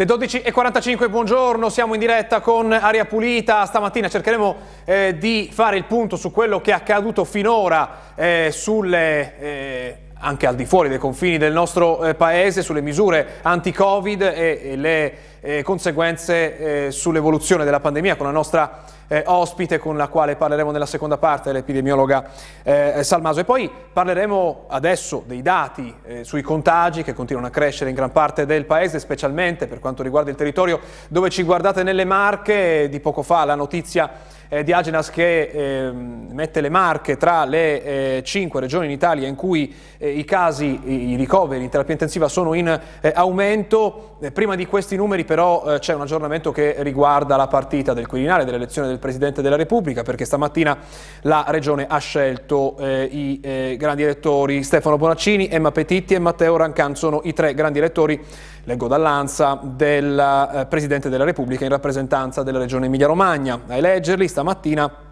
Le 12.45, buongiorno, siamo in diretta con Aria Pulita. Stamattina cercheremo eh, di fare il punto su quello che è accaduto finora eh, sulle... Eh, anche al di fuori dei confini del nostro eh, paese sulle misure anti-Covid e, e le eh, conseguenze eh, sull'evoluzione della pandemia con la nostra eh, ospite con la quale parleremo nella seconda parte, l'epidemiologa eh, Salmaso. E poi parleremo adesso dei dati eh, sui contagi che continuano a crescere in gran parte del paese, specialmente per quanto riguarda il territorio dove ci guardate nelle Marche. Di poco fa la notizia eh, di Agenas che eh, mette le marche tra le eh, cinque regioni in Italia in cui eh, i casi, i, ricoveri in terapia intensiva sono in eh, aumento. Eh, prima di questi numeri però c'è un aggiornamento che riguarda la partita del Quirinale, dell'elezione del Presidente della Repubblica, perché stamattina la Regione ha scelto i grandi elettori Stefano Bonaccini, Emma Petitti e Matteo Rancan, sono i tre grandi elettori leggo dall'Ansa, del eh, Presidente della Repubblica in rappresentanza della Regione Emilia-Romagna. A eleggerli stamattina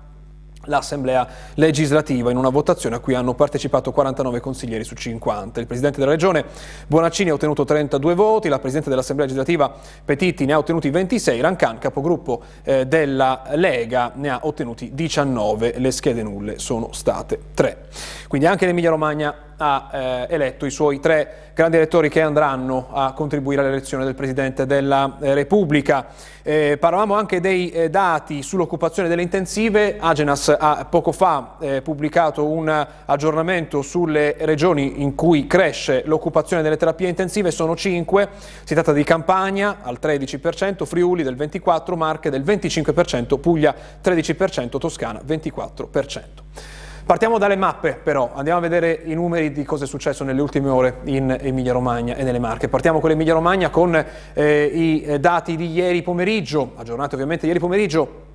l'Assemblea legislativa in una votazione a cui hanno partecipato 49 consiglieri su 50. Il Presidente della Regione Bonaccini ha ottenuto 32 voti, la Presidente dell'Assemblea legislativa Petitti ne ha ottenuti 26, Rancan, capogruppo eh, della Lega, ne ha ottenuti 19, le schede nulle sono state 3. Quindi anche l'Emilia Romagna ha eh, eletto i suoi tre grandi elettori che andranno a contribuire all'elezione del Presidente della eh, Repubblica. Eh, parlavamo anche dei eh, dati sull'occupazione delle intensive. Agenas ha poco fa eh, pubblicato un aggiornamento sulle regioni in cui cresce l'occupazione delle terapie intensive, sono cinque. Si tratta di Campania al 13%, Friuli del 24%, Marche del 25%, Puglia 13%, Toscana 24%. Partiamo dalle mappe però, andiamo a vedere i numeri di cosa è successo nelle ultime ore in Emilia Romagna e nelle Marche. Partiamo con l'Emilia Romagna con eh, i eh, dati di ieri pomeriggio, aggiornati ovviamente ieri pomeriggio,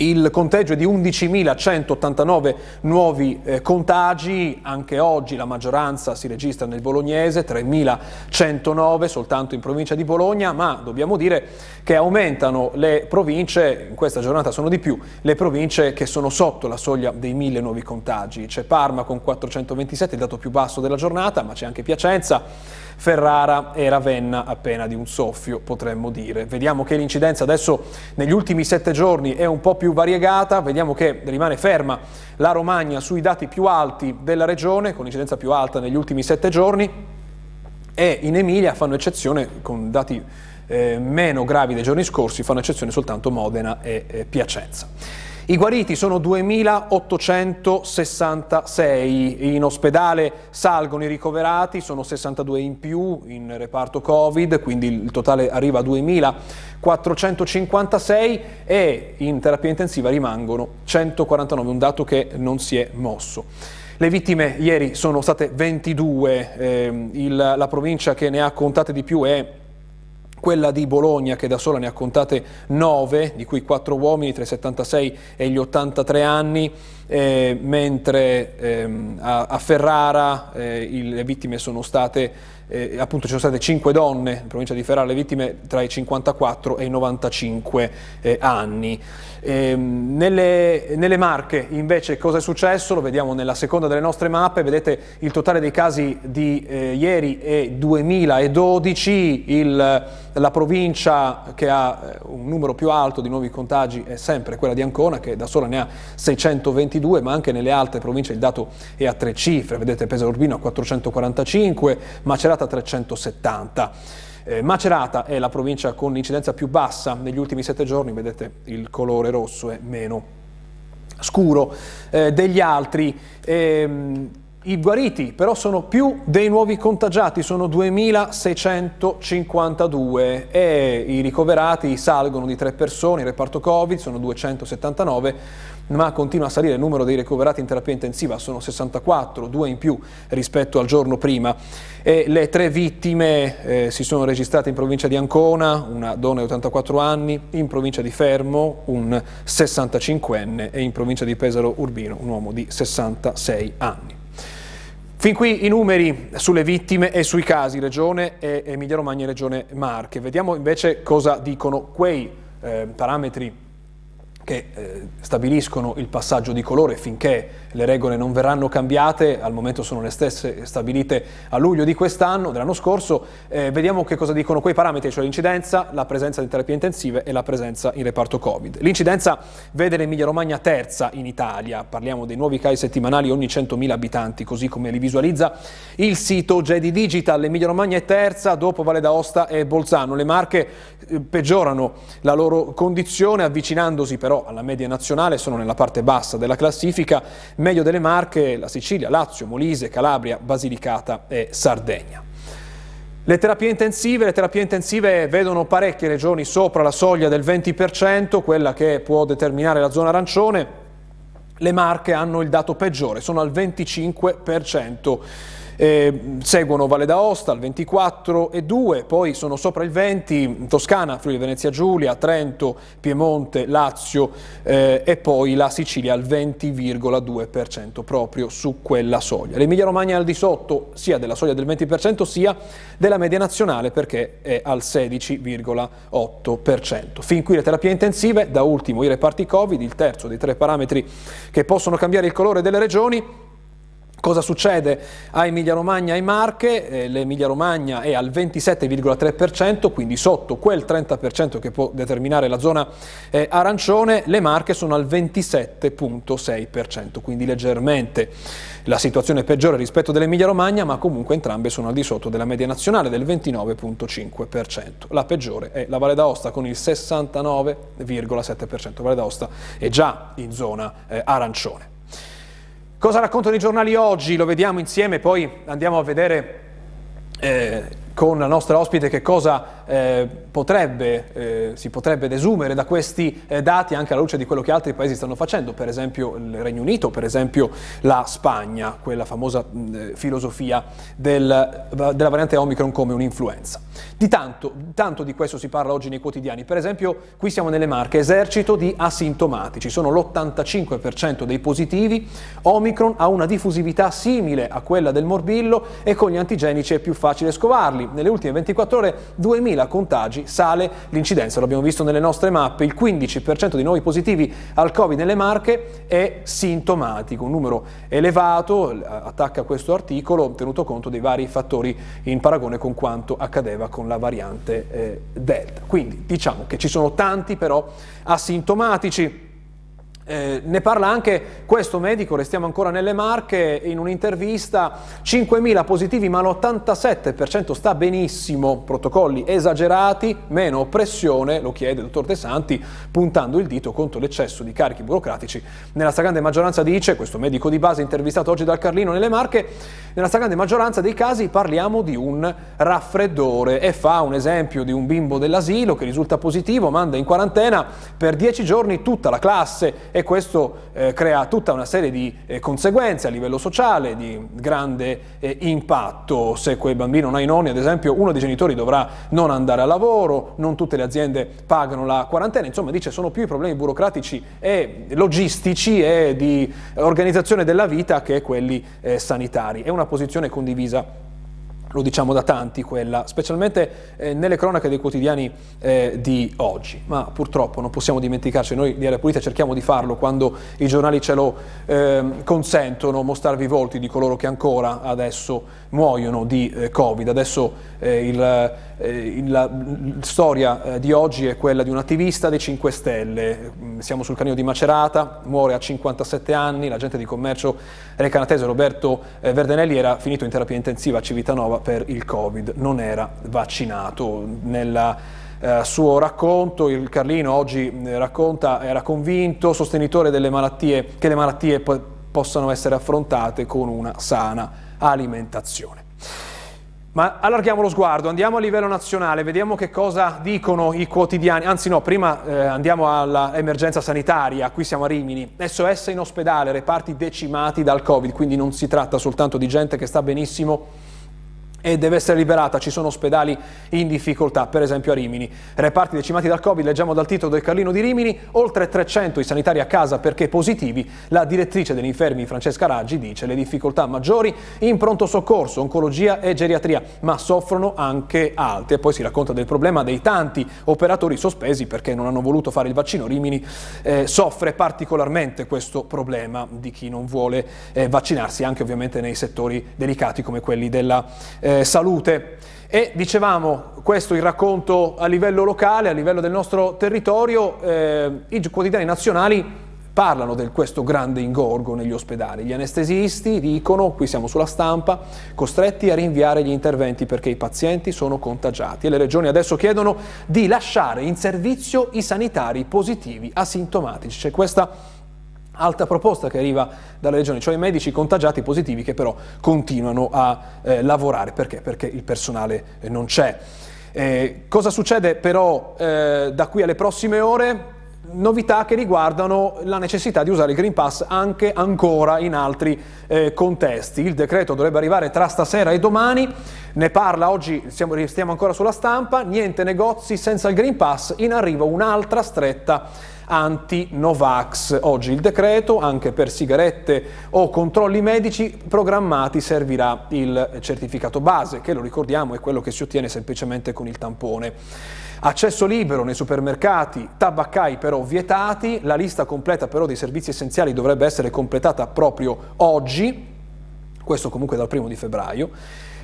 il conteggio è di 11.189 nuovi eh, contagi, anche oggi la maggioranza si registra nel bolognese, 3.109 soltanto in provincia di Bologna, ma dobbiamo dire che aumentano le province, in questa giornata sono di più, le province che sono sotto la soglia dei 1.000 nuovi contagi. C'è Parma con 427, il dato più basso della giornata, ma c'è anche Piacenza. Ferrara e Ravenna appena di un soffio, potremmo dire. Vediamo che l'incidenza adesso negli ultimi sette giorni è un po' più variegata, vediamo che rimane ferma la Romagna sui dati più alti della regione, con incidenza più alta negli ultimi sette giorni, e in Emilia fanno eccezione con dati eh, meno gravi dei giorni scorsi, fanno eccezione soltanto Modena e eh, Piacenza. I guariti sono 2.866, in ospedale salgono i ricoverati, sono 62 in più in reparto Covid, quindi il totale arriva a 2.456 e in terapia intensiva rimangono 149, un dato che non si è mosso. Le vittime ieri sono state 22, eh, il, la provincia che ne ha contate di più è quella di Bologna che da sola ne ha contate 9, di cui 4 uomini tra i 76 e gli 83 anni, eh, mentre ehm, a, a, Ferrara eh, il, le vittime sono state eh, appunto ci sono state 5 donne in provincia di Ferrara, le vittime tra i 54 e i 95 eh, anni. Eh, nelle, nelle, Marche invece cosa è successo? Lo vediamo nella seconda delle nostre mappe, vedete il totale dei casi di eh, ieri è 2012, il, la provincia che ha un numero più alto di nuovi contagi è sempre quella di Ancona che da sola ne ha 622, ma anche nelle altre province il dato è a tre cifre, vedete Pesaro Urbino a 445, Macerata a 370. Eh, Macerata è la provincia con l'incidenza più bassa negli ultimi sette giorni, vedete il colore rosso è meno scuro eh, degli altri. Eh, i guariti però sono più dei nuovi contagiati, sono 2.652 e i ricoverati salgono di tre persone, il reparto Covid sono 279, ma continua a salire il numero dei ricoverati in terapia intensiva, sono 64, due in più rispetto al giorno prima. E le tre vittime eh, si sono registrate in provincia di Ancona, una donna di 84 anni, in provincia di Fermo un 65enne e in provincia di Pesaro Urbino un uomo di 66 anni. Fin qui i numeri sulle vittime e sui casi, Regione Emilia Romagna e Regione Marche. Vediamo invece cosa dicono quei eh, parametri che eh, stabiliscono il passaggio di colore finché le regole non verranno cambiate, al momento sono le stesse stabilite a luglio di quest'anno, dell'anno scorso, eh, vediamo che cosa dicono quei parametri, cioè l'incidenza, la presenza di terapie intensive e la presenza in reparto Covid. L'incidenza vede l'Emilia Romagna terza in Italia, parliamo dei nuovi casi settimanali ogni 100.000 abitanti, così come li visualizza il sito Jedi Digital, l'Emilia Romagna è terza, dopo Valle d'Aosta e Bolzano, le Marche eh, peggiorano la loro condizione avvicinandosi però alla media nazionale, sono nella parte bassa della classifica, meglio delle Marche, la Sicilia, Lazio, Molise, Calabria, Basilicata e Sardegna. Le terapie le terapie intensive vedono parecchie regioni sopra la soglia del 20%, quella che può determinare la zona arancione. Le Marche hanno il dato peggiore, sono al 25%. Eh, seguono Valle d'Aosta al 24,2, poi sono sopra il 20 Toscana, Friuli Venezia Giulia, Trento, Piemonte, Lazio eh, e poi la Sicilia al 20,2% proprio su quella soglia. L'Emilia Romagna è al di sotto sia della soglia del 20% sia della media nazionale perché è al 16,8%. Fin qui le terapie intensive, da ultimo i reparti Covid, il terzo dei tre parametri che possono cambiare il colore delle regioni. Cosa succede a Emilia Romagna e Marche? Eh, L'Emilia Romagna è al 27,3%, quindi sotto quel 30% che può determinare la zona eh, arancione, le Marche sono al 27,6%, quindi leggermente la situazione peggiore rispetto dell'Emilia Romagna, ma comunque entrambe sono al di sotto della media nazionale del 29,5%. La peggiore è la Valle d'Aosta con il 69,7%. Valle d'Aosta è già in zona eh, arancione. Cosa raccontano i giornali oggi? Lo vediamo insieme, poi andiamo a vedere eh, con la nostra ospite che cosa eh, potrebbe, eh, si potrebbe desumere da questi eh, dati anche alla luce di quello che altri paesi stanno facendo, per esempio il Regno Unito, per esempio la Spagna, quella famosa mh, filosofia del, della variante Omicron come un'influenza. Di tanto, tanto di questo si parla oggi nei quotidiani, per esempio qui siamo nelle Marche, esercito di asintomatici, sono l'85% dei positivi, Omicron ha una diffusività simile a quella del morbillo e con gli antigenici è più facile scovarli nelle ultime 24 ore 2000 contagi, sale l'incidenza, lo abbiamo visto nelle nostre mappe, il 15% di nuovi positivi al Covid nelle Marche è sintomatico, un numero elevato, attacca questo articolo tenuto conto dei vari fattori in paragone con quanto accadeva con la variante eh, Delta. Quindi diciamo che ci sono tanti però asintomatici. Eh, ne parla anche questo medico, restiamo ancora nelle Marche, in un'intervista 5.000 positivi ma l'87% sta benissimo, protocolli esagerati, meno pressione, lo chiede il dottor De Santi, puntando il dito contro l'eccesso di carichi burocratici. Nella stragrande maggioranza dice, questo medico di base intervistato oggi dal Carlino nelle Marche, nella stragrande maggioranza dei casi parliamo di un raffreddore e fa un esempio di un bimbo dell'asilo che risulta positivo, manda in quarantena per 10 giorni tutta la classe e questo eh, crea tutta una serie di eh, conseguenze a livello sociale di grande eh, impatto. Se quel bambino non ha i nonni, ad esempio, uno dei genitori dovrà non andare a lavoro, non tutte le aziende pagano la quarantena, insomma dice sono più i problemi burocratici e logistici e di organizzazione della vita che quelli eh, sanitari. È una posizione condivisa lo diciamo da tanti quella, specialmente eh, nelle cronache dei quotidiani eh, di oggi, ma purtroppo non possiamo dimenticarci, noi di Area Pulita cerchiamo di farlo quando i giornali ce lo eh, consentono, mostrarvi i volti di coloro che ancora adesso muoiono di eh, Covid. Adesso eh, il, eh, il, la, storia di oggi è quella di un attivista dei 5 Stelle, mm, siamo sul canino di Macerata, muore a 57 anni, l'agente di commercio recanatese Roberto Verdenelli era finito in terapia intensiva a Civitanova per il Covid, non era vaccinato. Nel eh, suo racconto, il Carlino oggi eh, racconta, era convinto, sostenitore delle malattie, che le malattie po- possano essere affrontate con una sana alimentazione. Ma allarghiamo lo sguardo, andiamo a livello nazionale, vediamo che cosa dicono i quotidiani, anzi no, prima eh, andiamo all'emergenza sanitaria, qui siamo a Rimini, SOS in ospedale, reparti decimati dal Covid, quindi non si tratta soltanto di gente che sta benissimo e deve essere liberata, ci sono ospedali in difficoltà, per esempio a Rimini. Reparti decimati dal Covid, leggiamo dal titolo del Carlino di Rimini, oltre 300 i sanitari a casa perché positivi. La direttrice degli infermi Francesca Raggi dice le difficoltà maggiori in pronto soccorso, oncologia e geriatria, ma soffrono anche altri. E poi si racconta del problema dei tanti operatori sospesi perché non hanno voluto fare il vaccino. Rimini eh, soffre particolarmente questo problema di chi non vuole eh, vaccinarsi, anche ovviamente nei settori delicati come quelli della eh, eh, salute. E dicevamo, questo il racconto a livello locale, a livello del nostro territorio, eh, i quotidiani nazionali parlano di questo grande ingorgo negli ospedali. Gli anestesisti dicono, qui siamo sulla stampa, costretti a rinviare gli interventi perché i pazienti sono contagiati e le regioni adesso chiedono di lasciare in servizio i sanitari positivi asintomatici. C'è questa altra proposta che arriva dalle regioni, cioè i medici contagiati positivi che però continuano a eh, lavorare. Perché? Perché il personale eh, non c'è. Eh, cosa succede però eh, da qui alle prossime ore? Novità che riguardano la necessità di usare il Green Pass anche ancora in altri eh, contesti. Il decreto dovrebbe arrivare tra stasera e domani, ne parla oggi, siamo, stiamo ancora sulla stampa, niente negozi senza il Green Pass, in arrivo un'altra stretta anti-Novax. Oggi il decreto, anche per sigarette o controlli medici programmati, servirà il certificato base, che lo ricordiamo è quello che si ottiene semplicemente con il tampone. Accesso libero nei supermercati, tabaccai però vietati, la lista completa però dei servizi essenziali dovrebbe essere completata proprio oggi, questo comunque dal primo di febbraio.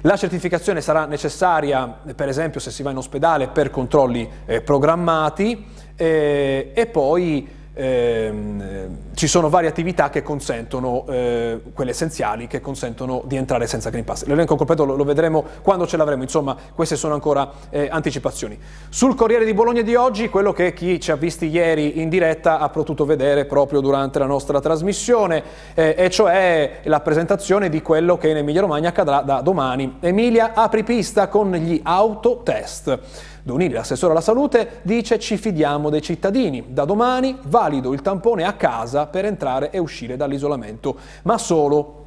La certificazione sarà necessaria, per esempio, se si va in ospedale per controlli eh, programmati eh, e poi ehm, ci sono varie attività che consentono, eh, quelle essenziali, che consentono di entrare senza Green Pass. L'elenco completo lo, lo vedremo quando ce l'avremo, insomma queste sono ancora eh, anticipazioni. Sul Corriere di Bologna di oggi, quello che chi ci ha visti ieri in diretta ha potuto vedere proprio durante la nostra trasmissione, eh, e cioè la presentazione di quello che in Emilia Romagna accadrà da domani. Emilia apri pista con gli autotest. Donini, l'assessore alla salute, dice ci fidiamo dei cittadini. Da domani valido il tampone a casa per entrare e uscire dall'isolamento, ma solo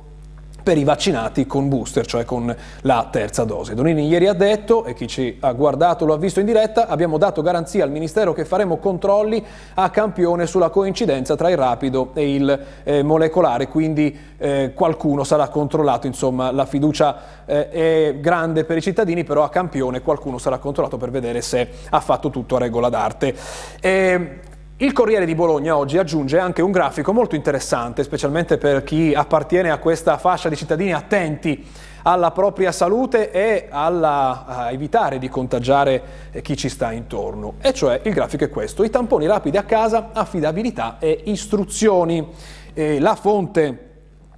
per i vaccinati con booster, cioè con la terza dose. Donini ieri ha detto, e chi ci ha guardato lo ha visto in diretta, abbiamo dato garanzia al Ministero che faremo controlli a campione sulla coincidenza tra il rapido e il eh, molecolare, quindi eh, qualcuno sarà controllato, insomma la fiducia eh, è grande per i cittadini, però a campione qualcuno sarà controllato per vedere se ha fatto tutto a regola d'arte. E, il Corriere di Bologna oggi aggiunge anche un grafico molto interessante, specialmente per chi appartiene a questa fascia di cittadini attenti alla propria salute e alla, a evitare di contagiare chi ci sta intorno. E cioè il grafico è questo, i tamponi rapidi a casa, affidabilità e istruzioni. E la fonte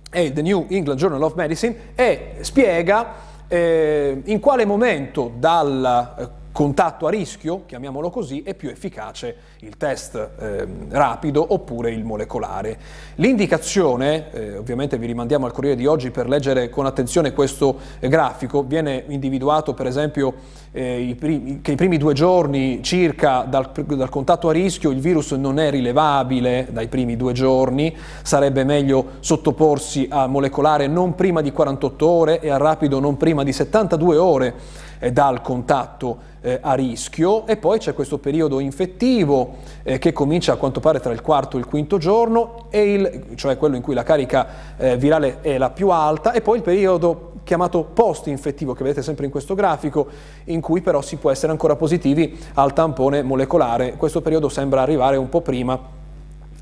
è The New England Journal of Medicine e spiega eh, in quale momento dal eh, contatto a rischio, chiamiamolo così, è più efficace il test eh, rapido oppure il molecolare. L'indicazione, eh, ovviamente vi rimandiamo al Corriere di oggi per leggere con attenzione questo eh, grafico, viene individuato per esempio eh, primi, che i primi due giorni circa dal, dal contatto a rischio il virus non è rilevabile dai primi due giorni, sarebbe meglio sottoporsi a molecolare non prima di 48 ore e a rapido non prima di 72 ore eh, dal contatto eh, a rischio. E poi c'è questo periodo infettivo eh, che comincia a quanto pare tra il quarto e il quinto giorno, il, cioè quello in cui la carica eh, virale è la più alta e poi il periodo chiamato post-infettivo che vedete sempre in questo grafico in cui però si può essere ancora positivi al tampone molecolare. Questo periodo sembra arrivare un po' prima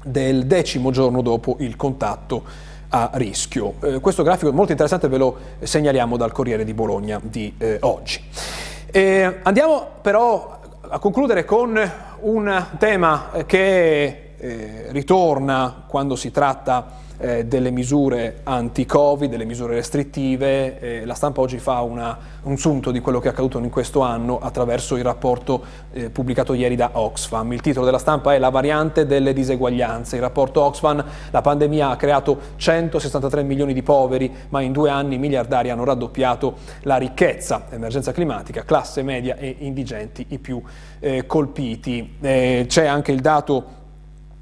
del decimo giorno dopo il contatto a rischio. Eh, questo grafico è molto interessante, ve lo segnaliamo dal Corriere di Bologna di eh, oggi. E andiamo però a concludere con un tema che eh, ritorna quando si tratta eh, delle misure anti-Covid, delle misure restrittive. Eh, la stampa oggi fa una, un sunto di quello che è accaduto in questo anno attraverso il rapporto eh, pubblicato ieri da Oxfam. Il titolo della stampa è La variante delle diseguaglianze. Il rapporto Oxfam, la pandemia ha creato 163 milioni di poveri, ma in due anni i miliardari hanno raddoppiato la ricchezza. Emergenza climatica, classe media e indigenti i più eh, colpiti. Eh, c'è anche il dato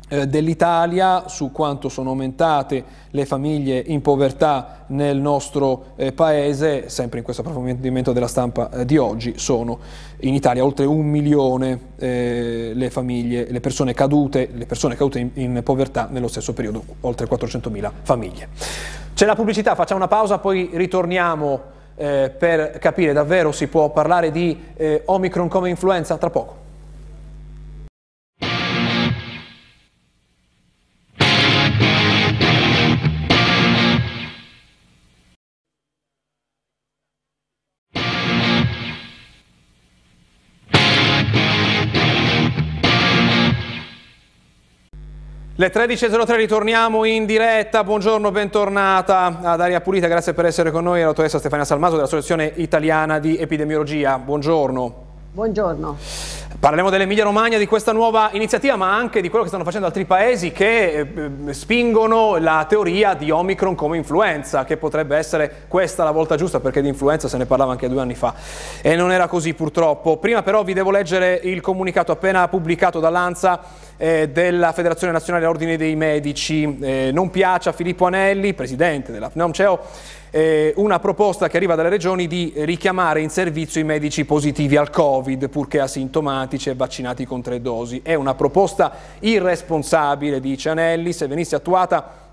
dell'Italia su quanto sono aumentate le famiglie in povertà nel nostro eh, paese, sempre in questo approfondimento della stampa eh, di oggi, sono in Italia oltre un milione eh, le famiglie, le persone cadute, le persone cadute in, in povertà nello stesso periodo, oltre 400.000 famiglie. C'è la pubblicità, facciamo una pausa, poi ritorniamo eh, per capire davvero si può parlare di eh, Omicron come influenza tra poco. Le 13.03 ritorniamo in diretta, buongiorno, bentornata ad Aria Pulita, grazie per essere con noi, la dottoressa Stefania Salmaso dell'Associazione Italiana di Epidemiologia, buongiorno. Buongiorno. Parleremo dell'Emilia Romagna, di questa nuova iniziativa, ma anche di quello che stanno facendo altri paesi che eh, spingono la teoria di Omicron come influenza, che potrebbe essere questa la volta giusta, perché di influenza se ne parlava anche due anni fa e non era così purtroppo. Prima però vi devo leggere il comunicato appena pubblicato dall'ANSA eh, della Federazione Nazionale Ordine dei Medici. Eh, non piace a Filippo Anelli, presidente della FNOMCEO, eh, una proposta che arriva dalle regioni di richiamare in servizio i medici positivi al Covid, purché asintomatici e vaccinati con tre dosi. È una proposta irresponsabile, dice Anelli, se venisse attuata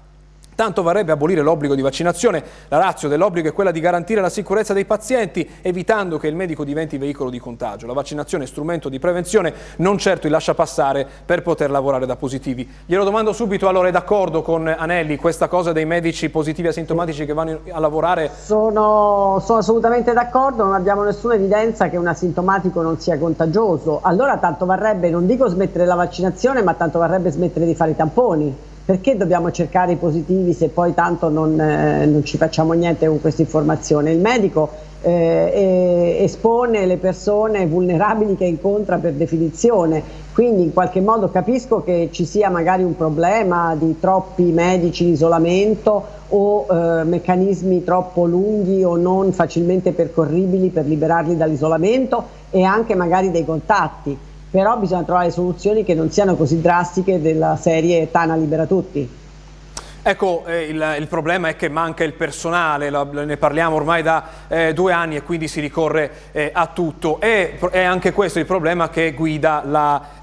Tanto varrebbe abolire l'obbligo di vaccinazione. La razza dell'obbligo è quella di garantire la sicurezza dei pazienti, evitando che il medico diventi veicolo di contagio. La vaccinazione è strumento di prevenzione, non certo il lascia passare per poter lavorare da positivi. Glielo domando subito, allora è d'accordo con Anelli questa cosa dei medici positivi asintomatici che vanno a lavorare? Sono, sono assolutamente d'accordo, non abbiamo nessuna evidenza che un asintomatico non sia contagioso. Allora tanto varrebbe, non dico smettere la vaccinazione, ma tanto varrebbe smettere di fare i tamponi perché dobbiamo cercare i positivi se poi tanto non, eh, non ci facciamo niente con questa informazione? Il medico eh, espone le persone vulnerabili che incontra per definizione, quindi in qualche modo capisco che ci sia magari un problema di troppi medici in isolamento o eh, meccanismi troppo lunghi o non facilmente percorribili per liberarli dall'isolamento e anche magari dei contatti però bisogna trovare soluzioni che non siano così drastiche della serie Tana libera tutti. Ecco, eh, il, il, problema è che manca il personale, la, ne parliamo ormai da eh, due anni e quindi si ricorre eh, a tutto. E è anche questo il problema che guida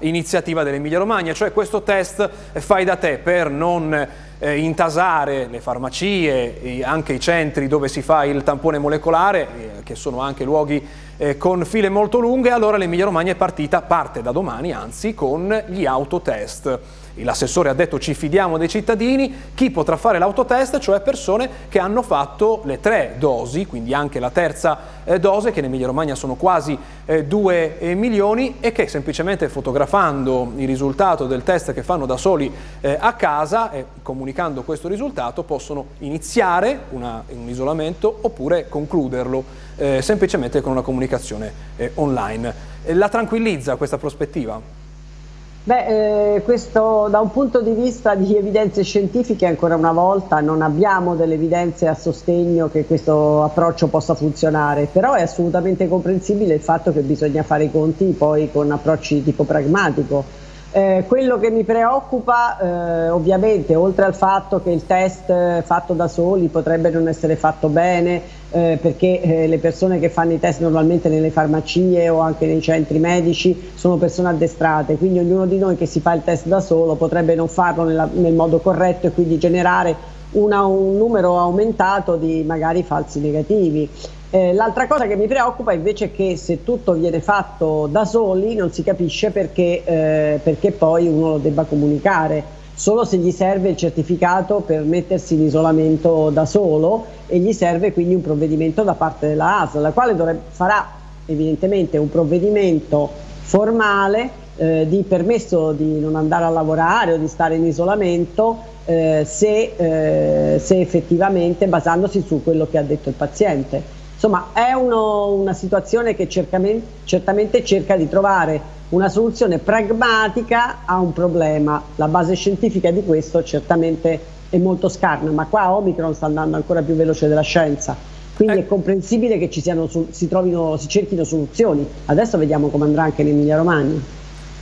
l'iniziativa dell'Emilia Romagna, cioè questo test fai da te per non eh, intasare le farmacie, anche i centri dove si fa il tampone molecolare, eh, che sono anche luoghi eh, con file molto lunghe, allora l'Emilia Romagna è partita, parte da domani anzi, con gli autotest. L'assessore ha detto ci fidiamo dei cittadini, chi potrà fare l'autotest, cioè persone che hanno fatto le tre dosi, quindi anche la terza eh, dose, che in Emilia Romagna sono quasi eh, 2 eh, milioni e che semplicemente fotografando il risultato del test che fanno da soli eh, a casa e comunicando questo risultato possono iniziare una, un isolamento oppure concluderlo eh, semplicemente con una comunicazione eh, online. la tranquillizza questa prospettiva? Beh, eh, questo da un punto di vista di evidenze scientifiche ancora una volta non abbiamo delle evidenze a sostegno che questo approccio possa funzionare, però è assolutamente comprensibile il fatto che bisogna fare i conti poi con approcci di tipo pragmatico eh, quello che mi preoccupa eh, ovviamente oltre al fatto che il test fatto da soli potrebbe non essere fatto bene eh, perché eh, le persone che fanno i test normalmente nelle farmacie o anche nei centri medici sono persone addestrate, quindi ognuno di noi che si fa il test da solo potrebbe non farlo nella, nel modo corretto e quindi generare una, un numero aumentato di magari falsi negativi. Eh, l'altra cosa che mi preoccupa invece è che se tutto viene fatto da soli non si capisce perché, eh, perché poi uno lo debba comunicare solo se gli serve il certificato per mettersi in isolamento da solo e gli serve quindi un provvedimento da parte della ASL, la quale dovrebbe, farà evidentemente un provvedimento formale eh, di permesso di non andare a lavorare o di stare in isolamento eh, se, eh, se effettivamente basandosi su quello che ha detto il paziente. Insomma, è uno, una situazione che certamente cerca di trovare una soluzione pragmatica a un problema. La base scientifica di questo certamente è molto scarna, ma qua Omicron sta andando ancora più veloce della scienza. Quindi è comprensibile che ci siano, si, trovino, si cerchino soluzioni. Adesso vediamo come andrà anche in Emilia Romagna.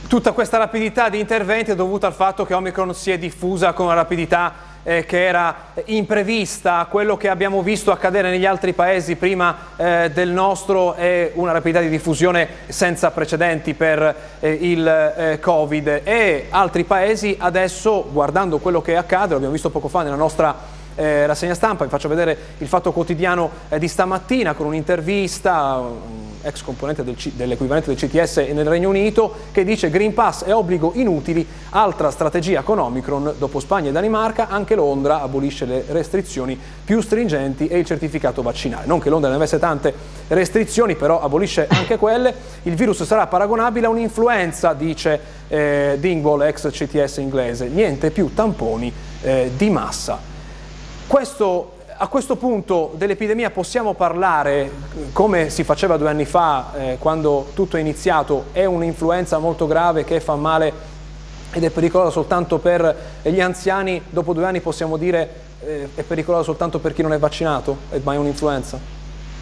Tutta questa rapidità di interventi è dovuta al fatto che Omicron si è diffusa con una rapidità eh, che era imprevista, quello che abbiamo visto accadere negli altri paesi prima eh, del nostro è una rapidità di diffusione senza precedenti per eh, il eh, Covid. E altri paesi adesso guardando quello che accade, l'abbiamo visto poco fa nella nostra eh, rassegna stampa, vi faccio vedere il fatto quotidiano eh, di stamattina con un'intervista, un ex componente del dell'equivalente del CTS nel Regno Unito, che dice Green Pass è obbligo inutili, altra strategia con Omicron, dopo Spagna e Danimarca, anche Londra abolisce le restrizioni più stringenti e il certificato vaccinale. Non che Londra ne avesse tante restrizioni, però abolisce anche quelle. Il virus sarà paragonabile a un'influenza, dice eh, Dingwall, ex CTS inglese, niente più tamponi eh, di massa. Questo, a questo punto dell'epidemia possiamo parlare, come si faceva due anni fa, eh, quando tutto è iniziato, è un'influenza molto grave che fa male ed è pericolosa soltanto per gli anziani, dopo due anni possiamo dire eh, è pericolosa soltanto per chi non è vaccinato, ma è un'influenza?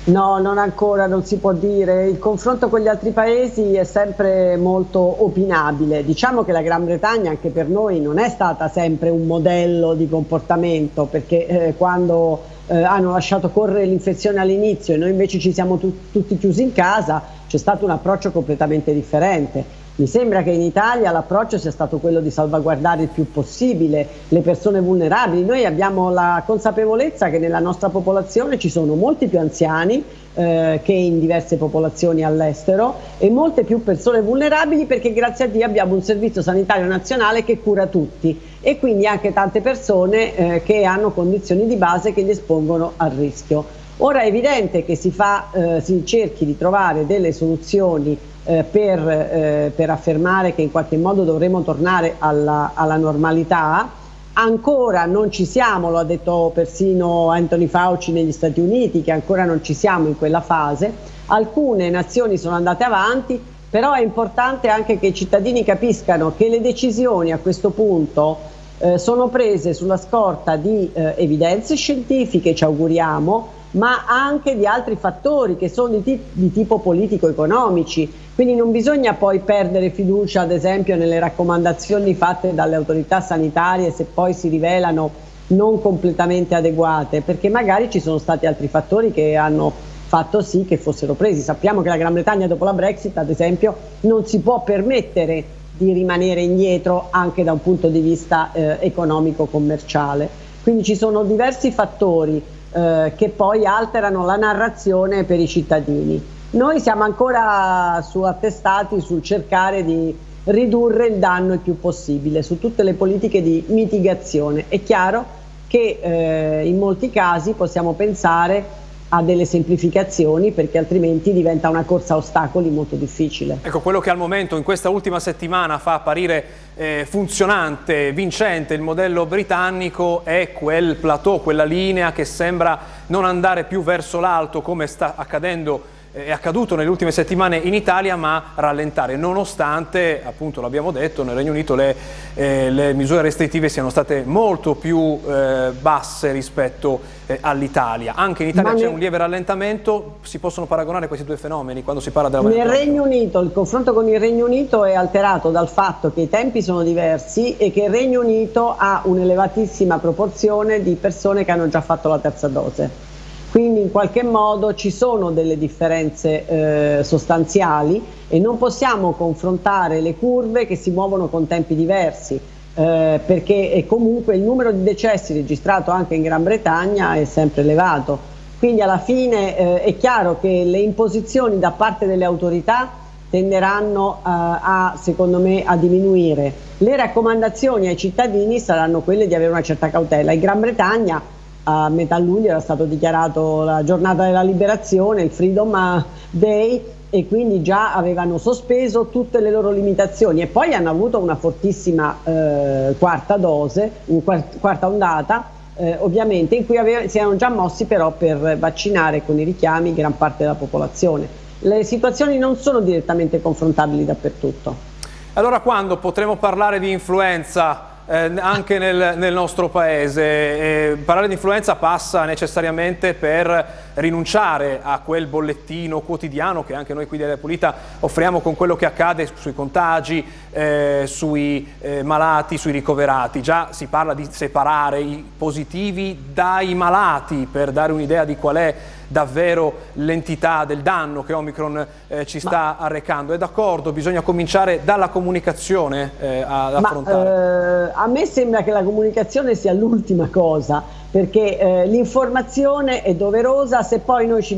No, non ancora, non si può dire. Il confronto con gli altri paesi è sempre molto opinabile. Diciamo che la Gran Bretagna anche per noi non è stata sempre un modello di comportamento, perché eh, quando eh, hanno lasciato correre l'infezione all'inizio e noi invece ci siamo tu tutti chiusi in casa, c'è stato un approccio completamente differente. Mi sembra che in Italia l'approccio sia stato quello di salvaguardare il più possibile le persone vulnerabili. Noi abbiamo la consapevolezza che nella nostra popolazione ci sono molti più anziani eh, che in diverse popolazioni all'estero e molte più persone vulnerabili perché grazie a Dio abbiamo un servizio sanitario nazionale che cura tutti e quindi anche tante persone eh, che hanno condizioni di base che li espongono al rischio. Ora è evidente che si, fa, eh, si cerchi di trovare delle soluzioni eh, per, eh, per, affermare che in qualche modo dovremo tornare alla, alla, normalità. Ancora non ci siamo, lo ha detto persino Anthony Fauci negli Stati Uniti, che ancora non ci siamo in quella fase. Alcune nazioni sono andate avanti, però è importante anche che i cittadini capiscano che le decisioni a questo punto eh, sono prese sulla scorta di eh, evidenze scientifiche, ci auguriamo, ma anche di altri fattori che sono di, di tipo politico-economici. Quindi non bisogna poi perdere fiducia, ad esempio, nelle raccomandazioni fatte dalle autorità sanitarie se poi si rivelano non completamente adeguate, perché magari ci sono stati altri fattori che hanno fatto sì che fossero presi. Sappiamo che la Gran Bretagna dopo la Brexit, ad esempio, non si può permettere di rimanere indietro anche da un punto di vista eh, economico-commerciale. Quindi ci sono diversi fattori eh, che poi alterano la narrazione per i cittadini. Noi siamo ancora su attestati sul cercare di ridurre il danno il più possibile su tutte le politiche di mitigazione. È chiaro che eh, in molti casi possiamo pensare a delle semplificazioni perché altrimenti diventa una corsa a ostacoli molto difficile. Ecco, quello che al momento in questa ultima settimana fa apparire eh, funzionante, vincente il modello britannico è quel plateau, quella linea che sembra non andare più verso l'alto come sta accadendo è accaduto nelle ultime settimane in Italia ma rallentare nonostante appunto l'abbiamo detto nel Regno Unito le, eh, le, misure restrittive siano state molto più eh, basse rispetto eh, all'Italia. Anche in Italia c'è un lieve rallentamento si possono paragonare questi due fenomeni quando si parla della nel Regno Unito il confronto con il Regno Unito è alterato dal fatto che i tempi sono diversi e che il Regno Unito ha un'elevatissima proporzione di persone che hanno già fatto la terza dose quindi in qualche modo ci sono delle differenze eh, sostanziali e non possiamo confrontare le curve che si muovono con tempi diversi eh, perché comunque il numero di decessi registrato anche in Gran Bretagna è sempre elevato. Quindi alla fine eh, è chiaro che le imposizioni da parte delle autorità tenderanno eh, a, secondo me, a diminuire. Le raccomandazioni ai cittadini saranno quelle di avere una certa cautela. In Gran Bretagna a metà luglio era stato dichiarato la giornata della liberazione, il Freedom Day e quindi già avevano sospeso tutte le loro limitazioni e poi hanno avuto una fortissima eh, quarta dose, quarta ondata eh, ovviamente in cui si erano già mossi però per vaccinare con i richiami gran parte della popolazione. Le situazioni non sono direttamente confrontabili dappertutto. Allora quando potremo parlare di influenza eh, anche nel, nel, nostro paese. Eh, parlare di influenza passa necessariamente per rinunciare a quel bollettino quotidiano che anche noi qui di Aria Pulita offriamo con quello che accade sui contagi, eh, sui eh, malati, sui ricoverati. Già si parla di separare i positivi dai malati per dare un'idea di qual è davvero l'entità del danno che Omicron eh, ci sta Ma... arrecando. È d'accordo? Bisogna cominciare dalla comunicazione eh, ad affrontare. Ma, eh, a me sembra che la comunicazione sia l'ultima cosa perché eh, l'informazione è doverosa se poi noi ci,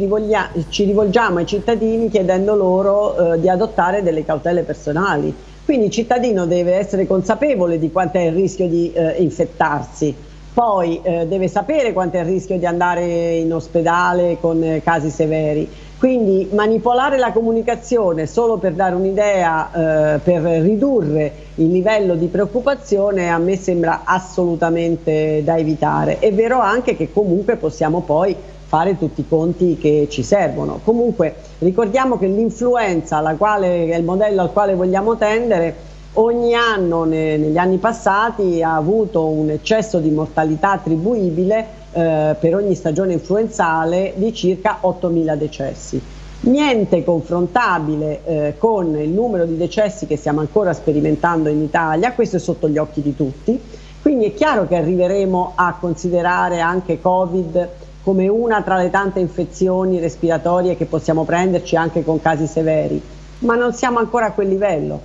ci rivolgiamo ai cittadini chiedendo loro eh, di adottare delle cautele personali. Quindi il cittadino deve essere consapevole di quanto è il rischio di eh, infettarsi poi eh, deve sapere quanto è il rischio di andare in ospedale con eh, casi severi. Quindi manipolare la comunicazione solo per dare un'idea, eh, per ridurre il livello di preoccupazione a me sembra assolutamente da evitare. È vero anche che comunque possiamo poi fare tutti i conti che ci servono. Comunque ricordiamo che l'influenza, è il modello al quale vogliamo tendere, ogni anno ne, negli anni passati ha avuto un eccesso di mortalità attribuibile eh, per ogni stagione influenzale di circa 8.000 decessi. Niente confrontabile eh, con il numero di decessi che stiamo ancora sperimentando in Italia, questo è sotto gli occhi di tutti, quindi è chiaro che arriveremo a considerare anche Covid come una tra le tante infezioni respiratorie che possiamo prenderci anche con casi severi, ma non siamo ancora a quel livello.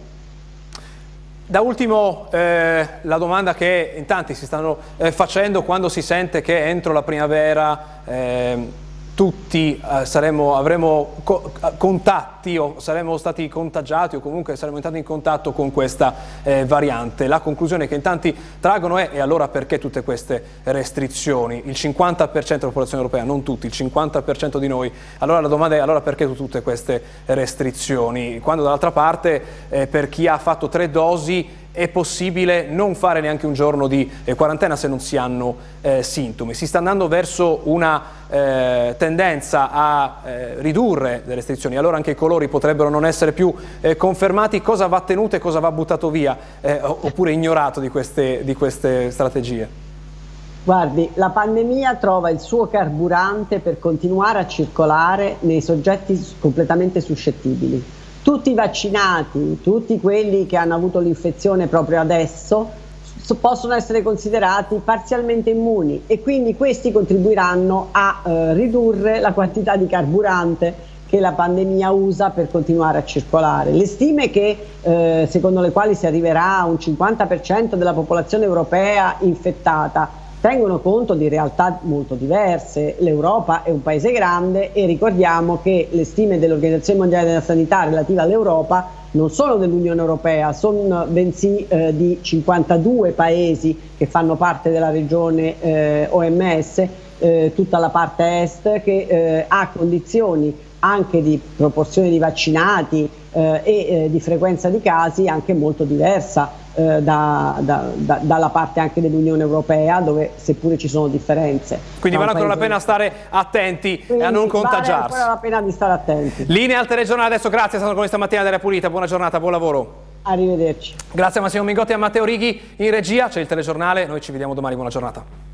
Da ultimo eh, la domanda che in tanti si stanno eh, facendo quando si sente che entro la primavera eh, tutti eh, saremo, avremo co contatti o saremo stati contagiati o comunque saremo entrati in contatto con questa eh, variante. La conclusione che in tanti traggono è e allora perché tutte queste restrizioni? Il 50% della popolazione europea, non tutti, il 50% di noi. Allora la domanda è allora perché tutte queste restrizioni? Quando dall'altra parte eh, per chi ha fatto tre dosi è possibile non fare neanche un giorno di eh, quarantena se non si hanno eh, sintomi. Si sta andando verso una eh, tendenza a eh, ridurre le restrizioni, allora anche i colori potrebbero non essere più eh, confermati. Cosa va tenuto e cosa va buttato via eh, oppure ignorato di queste, di queste strategie? Guardi, la pandemia trova il suo carburante per continuare a circolare nei soggetti completamente suscettibili tutti i vaccinati, tutti quelli che hanno avuto l'infezione proprio adesso, possono essere considerati parzialmente immuni e quindi questi contribuiranno a eh, ridurre la quantità di carburante che la pandemia usa per continuare a circolare. Le stime che, eh, secondo le quali si arriverà a un 50% della popolazione europea infettata tengono conto di realtà molto diverse. L'Europa è un paese grande e ricordiamo che le stime dell'Organizzazione Mondiale della Sanità relative all'Europa non sono dell'Unione Europea, sono bensì eh, di 52 paesi che fanno parte della regione eh, OMS, eh, tutta la parte est che eh, ha condizioni anche di proporzione di vaccinati eh, e eh, di frequenza di casi anche molto diversa eh, da, da, da, dalla parte anche dell'Unione Europea dove seppure ci sono differenze. Quindi vale ancora la pena stare attenti e a non contagiarsi. Vale ancora la pena di stare attenti. Linea al telegiornale adesso, grazie, è stato con noi stamattina della Pulita, buona giornata, buon lavoro. Arrivederci. Grazie a Massimo Mingotti e a Matteo Righi in regia, c'è il telegiornale, noi ci vediamo domani, buona giornata.